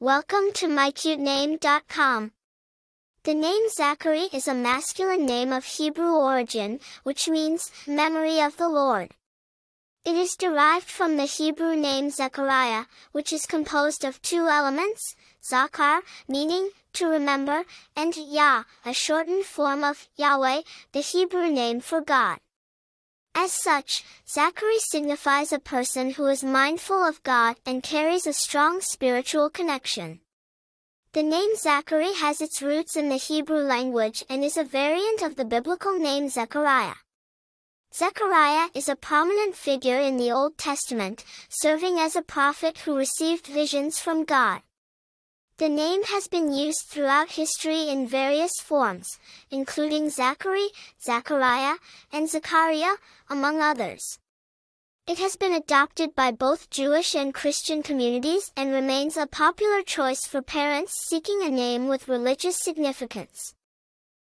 Welcome to mycutename.com. The name Zakari is a masculine name of Hebrew origin, which means memory of the Lord. It is derived from the Hebrew name Zechariah, which is composed of two elements, Zachar, meaning to remember, and Yah, a shortened form of Yahweh, the Hebrew name for God. As such, Zakari signifies a person who is mindful of God and carries a strong spiritual connection. The name Zakari has its roots in the Hebrew language and is a variant of the biblical name Zechariah. Zechariah is a prominent figure in the Old Testament, serving as a prophet who received visions from God. The name has been used throughout history in various forms, including Zachary, Zachariah, and Zechariah, among others. It has been adopted by both Jewish and Christian communities and remains a popular choice for parents seeking a name with religious significance.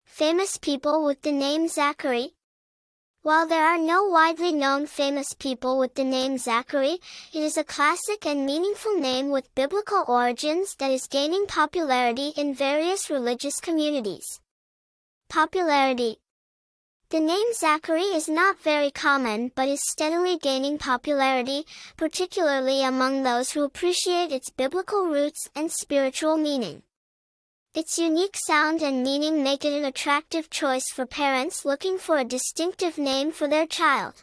Famous people with the name Zakari, while there are no widely known famous people with the name Zakari, it is a classic and meaningful name with biblical origins that is gaining popularity in various religious communities. Popularity The name Zakari is not very common but is steadily gaining popularity, particularly among those who appreciate its biblical roots and spiritual meaning. Its unique sound and meaning make it an attractive choice for parents looking for a distinctive name for their child.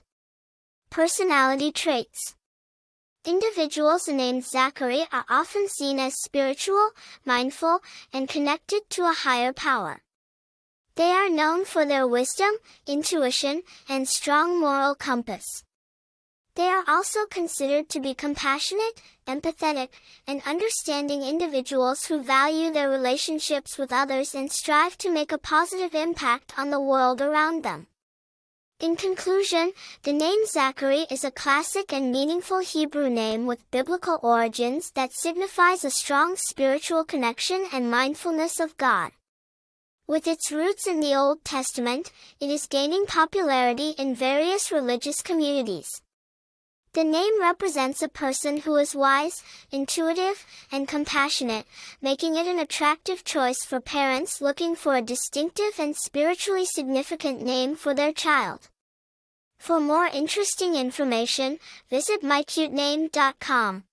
Personality traits. Individuals named Zakari are often seen as spiritual, mindful, and connected to a higher power. They are known for their wisdom, intuition, and strong moral compass. They are also considered to be compassionate, empathetic, and understanding individuals who value their relationships with others and strive to make a positive impact on the world around them. In conclusion, the name Zakari is a classic and meaningful Hebrew name with biblical origins that signifies a strong spiritual connection and mindfulness of God. With its roots in the Old Testament, it is gaining popularity in various religious communities. The name represents a person who is wise, intuitive, and compassionate, making it an attractive choice for parents looking for a distinctive and spiritually significant name for their child. For more interesting information, visit mycutename.com.